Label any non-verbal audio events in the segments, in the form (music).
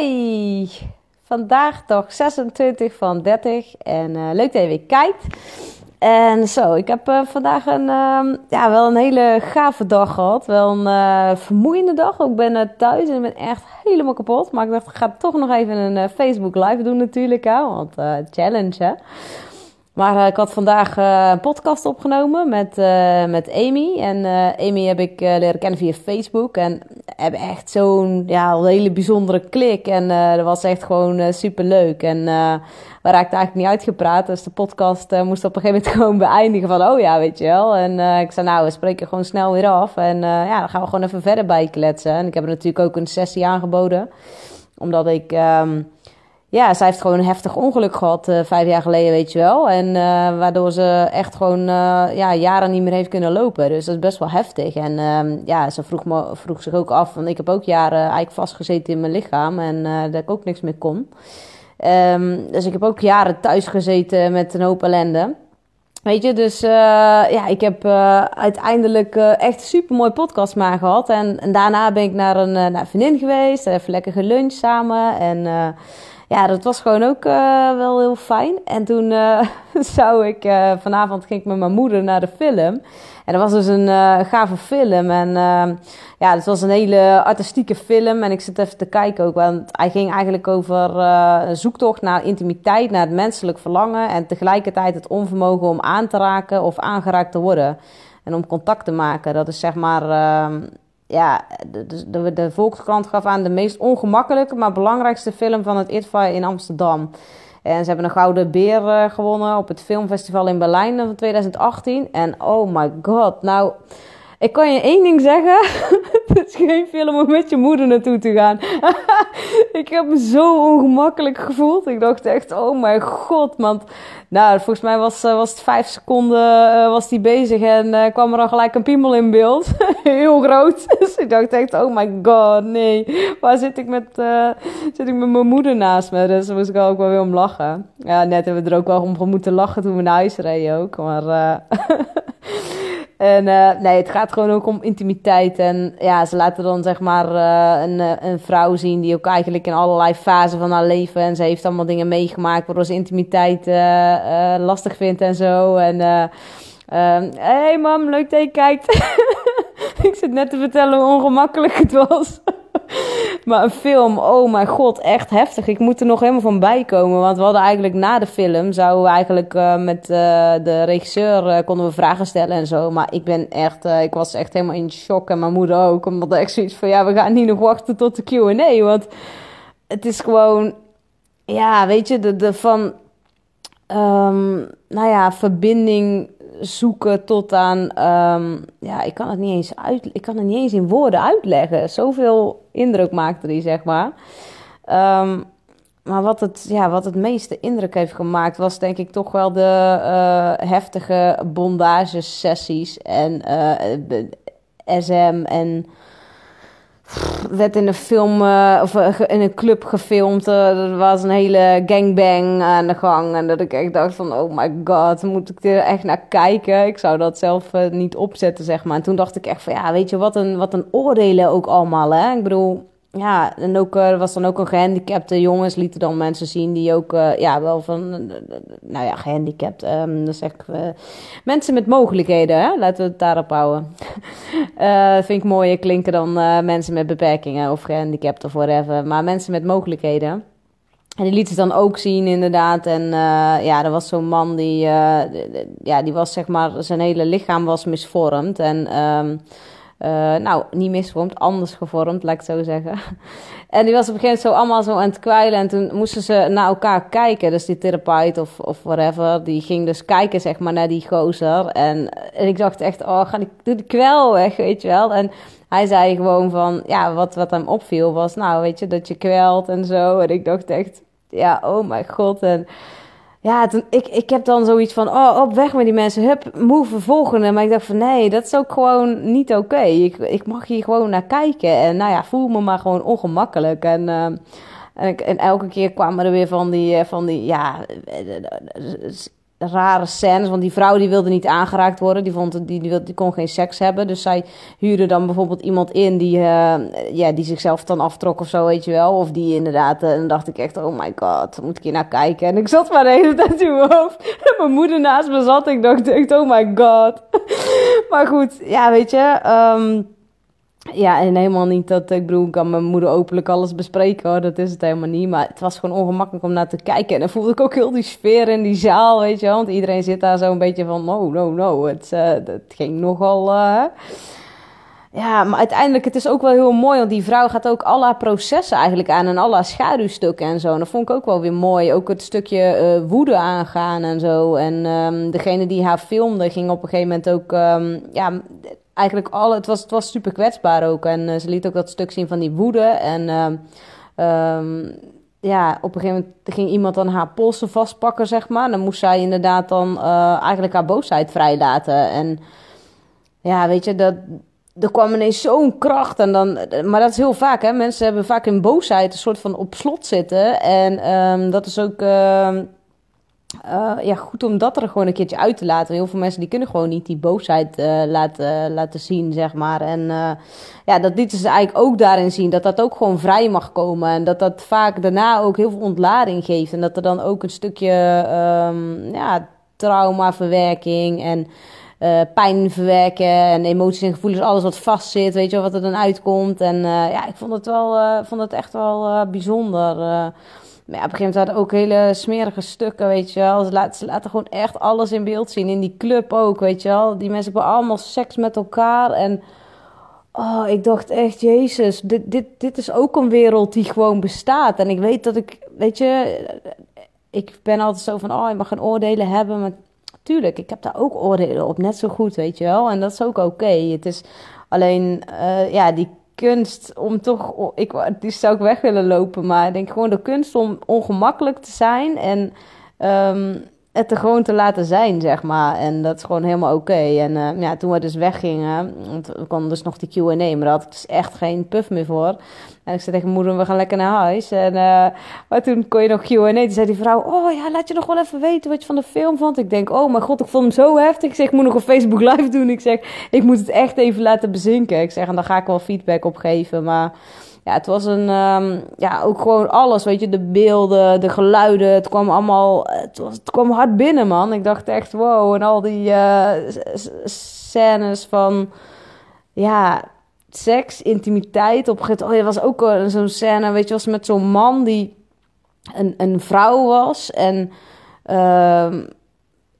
Hey, vandaag toch 26 van 30 en uh, leuk dat je weer kijkt. En zo, ik heb uh, vandaag een, uh, ja, wel een hele gave dag gehad. Wel een uh, vermoeiende dag. Ik ben thuis en ben echt helemaal kapot. Maar ik dacht, ik ga toch nog even een Facebook live doen natuurlijk. Hè, want challenge hè. Maar uh, ik had vandaag uh, een podcast opgenomen met, uh, met Amy. En Amy heb ik leren kennen via Facebook. En hebben echt zo'n ja, hele bijzondere klik. En dat was echt gewoon super leuk. En we raakten eigenlijk niet uitgepraat. Dus de podcast moest op een gegeven moment (laughs) gewoon beëindigen van... Oh ja, weet je wel. En ik zei nou, we spreken gewoon snel weer af. En ja, dan gaan we gewoon even verder bijkletsen. En ik heb er natuurlijk ook een sessie aangeboden. Omdat ik... Um, ja, zij heeft gewoon een heftig ongeluk gehad uh, vijf jaar geleden, weet je wel. En uh, waardoor ze echt gewoon uh, ja, jaren niet meer heeft kunnen lopen. Dus dat is best wel heftig. En ehm, ja, ze vroeg, me, vroeg zich ook af, want ik heb ook jaren eigenlijk vastgezeten in mijn lichaam en dat ik ook niks meer kon. Um, dus ik heb ook jaren thuis gezeten met een hoop ellende. Weet je, dus ja, ik heb uiteindelijk echt een super mooi podcast maar gehad. En, en, daarna ben ik naar een, naar een vriendin geweest, even lekker geluncht samen. En ja, dat was gewoon ook uh, wel heel fijn. En toen uh, (laughs) zou ik, uh, vanavond ging ik met mijn moeder naar de film. En dat was dus een gave film. En ja, het was een hele artistieke film. En ik zit even te kijken ook, want hij ging eigenlijk over een zoektocht naar intimiteit, naar het menselijk verlangen. En tegelijkertijd het onvermogen om aan te raken of aangeraakt te worden. En om contact te maken. Dat is zeg maar ja, de, de, de, Volkskrant gaf aan de meest ongemakkelijke, maar belangrijkste film van het ITVA in Amsterdam. En ze hebben een Gouden Beer uh, gewonnen op het filmfestival in Berlijn van 2018. En oh my god, nou, ik kan je één ding zeggen. (laughs) Het is geen film om met je moeder naartoe te gaan. (laughs) ik heb me zo ongemakkelijk gevoeld. Ik dacht echt, oh mijn god, man. Nou, volgens mij was, eh, was het vijf seconden uh, was die bezig en uh, kwam er al gelijk een piemel in beeld. (laughs) Heel groot. dus ik dacht echt, oh my god, nee. Waar zit ik met, zit ik met mijn moeder naast me? Dus daar moest ik ook wel weer om lachen. Ja, net hebben we er ook wel om moeten lachen toen we naar huis reden ook. Maar... En uh, nee, het gaat gewoon ook om intimiteit. En ja, ze laten dan zeg maar uh, een, eh, een vrouw zien die ook eigenlijk in allerlei fasen van haar leven. En ze heeft allemaal dingen meegemaakt waardoor ze intimiteit uh, lastig vindt en zo. En ehm, hey mam, leuk dat je kijkt. (laughs) ik zit net te vertellen hoe ongemakkelijk het was. (laughs) maar een film, oh mijn god, echt heftig. Ik moet er nog helemaal van bijkomen. Want we hadden eigenlijk na de film, zouden we eigenlijk uh, met uh, de regisseur, uh, konden we vragen stellen en zo. Maar ik ben echt, ik was echt helemaal in shock en mijn moeder ook. Omdat ik zoiets van, ja, we gaan niet nog wachten tot de Q&A. Want het is gewoon, ja, weet je, de, de van, um, nou ja, verbinding zoeken tot aan, um, ja, ik kan het niet eens uit, ik kan het niet eens in woorden uitleggen. Zoveel indruk maakte die, zeg maar. Um, maar wat het, ja, wat het meeste indruk heeft gemaakt, was denk ik toch wel de uh, heftige bondagesessies en uh, SM en werd in een film uh, of uh, in een club gefilmd. Er was een hele gangbang aan de gang. En dat ik echt dacht van, oh my god, moet ik er echt naar kijken? Ik zou dat zelf niet opzetten, zeg maar. En toen dacht ik echt van, ja, weet je, wat een, wat een oordelen ook allemaal, hè? Ik bedoel, ja, en ook er was dan ook een gehandicapte jongens, lieten dan mensen zien die ook, uh, ja, wel van, uh, nou ja, gehandicapt, um, dan zeg ik, mensen met mogelijkheden, hè? laten we het daarop houden. (laughs) vind ik mooier klinken dan mensen met beperkingen of gehandicapt of whatever, maar mensen met mogelijkheden. En die lieten ze dan ook zien, inderdaad. En ja, er was zo'n man die, ja, die was zeg maar, zijn hele lichaam was misvormd. En um, uh, nou, niet misvormd, anders gevormd, laat ik het zo zeggen. (laughs) En die was op een gegeven moment zo allemaal zo aan het kwijlen. En toen moesten ze naar elkaar kijken. Dus die therapeut of, of whatever, die ging dus kijken, zeg maar, naar die gozer. En, en ik dacht echt, oh, ga die, doe die kwel weg, weet je wel. En hij zei gewoon van, ja, wat, wat hem opviel was, nou, weet je, dat je kwelt en zo. En ik dacht echt, ja, oh mijn god. En ja, toen, ik, ik heb dan zoiets van, oh, op weg met die mensen, hup, move, volgende. Maar ik dacht van, nee, dat is ook gewoon niet oké. Ik, ik mag hier gewoon naar kijken. En nou ja, voel me maar gewoon ongemakkelijk. En, uh, en, en, elke keer kwamen er weer van die, eh, van die ja, rare scènes. Want die vrouw die wilde niet aangeraakt worden. Die, vond, die, die, die kon geen seks hebben. Dus zij huurde dan bijvoorbeeld iemand in die, uh, ja, die zichzelf dan aftrok of zo, weet je wel. Of die inderdaad. En dan dacht ik echt, oh my god, moet ik hier naar kijken. En ik zat maar de hele tijd in mijn hoofd. En (laughs) mijn moeder naast me zat. Ik dacht echt, oh my god. (laughs) maar goed, ja, weet je. Um, ja, en helemaal niet dat ik bedoel, kan mijn moeder openlijk alles bespreken hoor. Dat is het helemaal niet. Maar het was gewoon ongemakkelijk om naar te kijken. En dan voelde ik ook heel die sfeer in die zaal, weet je wel. Want iedereen zit daar zo een beetje van, no, no, no. Het, uh, het ging nogal. Uh, ja, maar uiteindelijk, het is ook wel heel mooi. Want die vrouw gaat ook alle processen eigenlijk aan. En alle schaduwstukken en zo. En dat vond ik ook wel weer mooi. Ook het stukje uh, woede aangaan en zo. En um, degene die haar filmde ging op een gegeven moment ook. Um, ja, eigenlijk alle, het was, het was super kwetsbaar ook. En uh, ze liet ook dat stuk zien van die woede. En uh, um, ja, op een gegeven moment ging iemand dan haar polsen vastpakken, zeg maar. Dan moest zij inderdaad dan uh, eigenlijk haar boosheid vrijlaten. En ja, weet je, dat, er kwam ineens zo'n kracht. En dan, maar dat is heel vaak, hè. Mensen hebben vaak in boosheid een soort van op slot zitten. En um, dat is ook... Uh, ja, goed om dat er gewoon een keertje uit te laten. Heel veel mensen die kunnen gewoon niet die boosheid uh, laten, laten zien, zeg maar. En ja, dat lieten ze eigenlijk ook daarin zien. Dat dat ook gewoon vrij mag komen. En dat dat vaak daarna ook heel veel ontlading geeft. En dat er dan ook een stukje um, ja, traumaverwerking en pijn verwerken. En emoties en gevoelens, alles wat vastzit, weet je wel, wat er dan uitkomt. En ja, ik vond het wel, vond het echt wel bijzonder. Maar ja, op een gegeven moment hadden ook hele smerige stukken, weet je wel. Ze laten, ze laten gewoon echt alles in beeld zien. In die club ook, weet je wel. Die mensen hebben allemaal seks met elkaar. En oh, ik dacht echt, Jezus, dit, dit, dit is ook een wereld die gewoon bestaat. En ik weet dat ik, weet je, ik ben altijd zo van, oh, je mag geen oordelen hebben. Maar tuurlijk, ik heb daar ook oordelen op, net zo goed, weet je wel. En dat is ook oké. Het is alleen, uh, ja, die kunst om toch, ik, die zou ik weg willen lopen, maar ik denk gewoon de kunst om ongemakkelijk te zijn en um, het er gewoon te laten zijn, zeg maar. En dat is gewoon helemaal oké. En uh, ja, toen we dus weggingen, want we konden dus nog die Q&A, maar daar had ik dus echt geen puff meer voor. En ik zei tegen moeder, we gaan lekker naar huis. En, uh, maar toen kon je nog Q&A. Toen zei die vrouw, oh ja, laat je nog wel even weten wat je van de film vond. Ik denk, oh mijn god, ik vond hem zo heftig. Ik zeg, ik moet nog een Facebook live doen. Ik zeg, ik moet het echt even laten bezinken. Ik zeg, en daar ga ik wel feedback op geven, maar ja, het was een, um, ja, ook gewoon alles, weet je, de beelden, de geluiden, het kwam allemaal, het, was, het kwam hard binnen, man. Ik dacht echt, wow, en al die uh, scènes van, ja, seks, intimiteit. Op een oh, er was ook zo'n scène, weet je, was met zo'n man die een, een vrouw was en, uh,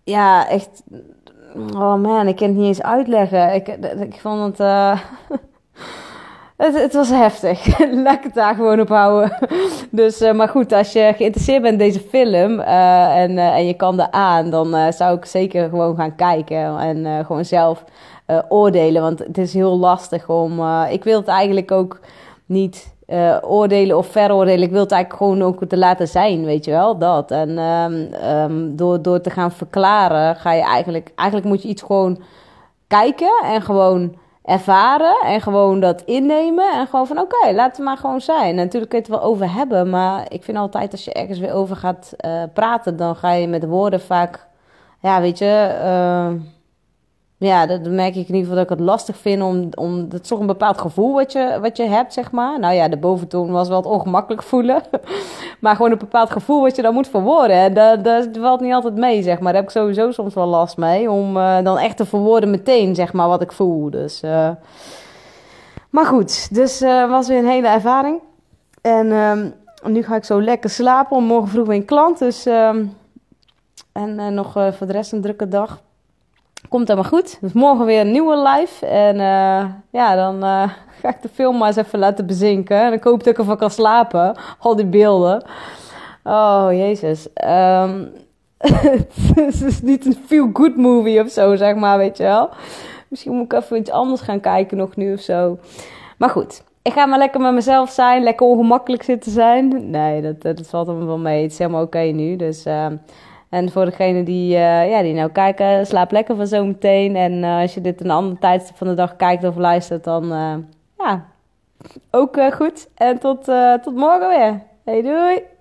ja, echt, oh man, ik kan het niet eens uitleggen. Ik, ik vond het, uh, (laughs) Het, het, was heftig. (laughs) Het daar gewoon op houden. (laughs) Dus, uh, maar goed, als je geïnteresseerd bent in deze film uh, en, uh, en je kan er aan, dan zou ik zeker gewoon gaan kijken en gewoon zelf oordelen. Want het is heel lastig om. ik wil het eigenlijk ook niet oordelen of veroordelen. Ik wil het eigenlijk gewoon ook te laten zijn, weet je wel, dat. En um, um, door, door te gaan verklaren, ga je eigenlijk. Eigenlijk moet je iets gewoon kijken en gewoon ervaren en gewoon dat innemen. En gewoon van oké, okay, laat het maar gewoon zijn. Natuurlijk kun je het wel over hebben, maar ik vind altijd als je ergens weer over gaat uh, praten, dan ga je met woorden vaak, ja, weet je. Uh, ja, dat merk ik in ieder geval dat ik het lastig vind om, om dat is toch een bepaald gevoel wat je, wat je hebt, zeg maar. Nou ja, de boventoon was wel het ongemakkelijk voelen. (laughs) maar gewoon een bepaald gevoel wat je dan moet verwoorden. Dat, dat valt niet altijd mee, zeg maar. Daar heb ik sowieso soms wel last mee. Om uh, dan echt te verwoorden meteen, zeg maar, wat ik voel. Dus, uh... Maar goed, dus uh, was weer een hele ervaring. En um, nu ga ik zo lekker slapen. Om morgen vroeg weer een klant. Dus, um, en nog voor de rest een drukke dag. Komt helemaal goed. Dus morgen weer een nieuwe live. En uh, ja, dan uh, (laughs) ga ik de film maar eens even laten bezinken. En ik hoop dat ik ervan kan slapen. (laughs) Al die beelden. Oh, jezus. Um, (laughs) het is niet een feel-good movie of zo, zeg maar, weet je wel. Misschien moet ik even iets anders gaan kijken nog nu of zo. Maar goed, ik ga maar lekker met mezelf zijn. Lekker ongemakkelijk zitten zijn. Nee, dat, dat valt er wel mee. Het is helemaal oké nu. Dus... Uh, en voor degene die, uh, ja, die nou kijken, slaap lekker van zo meteen. En uh, als je dit een andere tijdstip van de dag kijkt of luistert, dan uh, ja, ook goed. En tot, tot morgen weer. Hey, doei!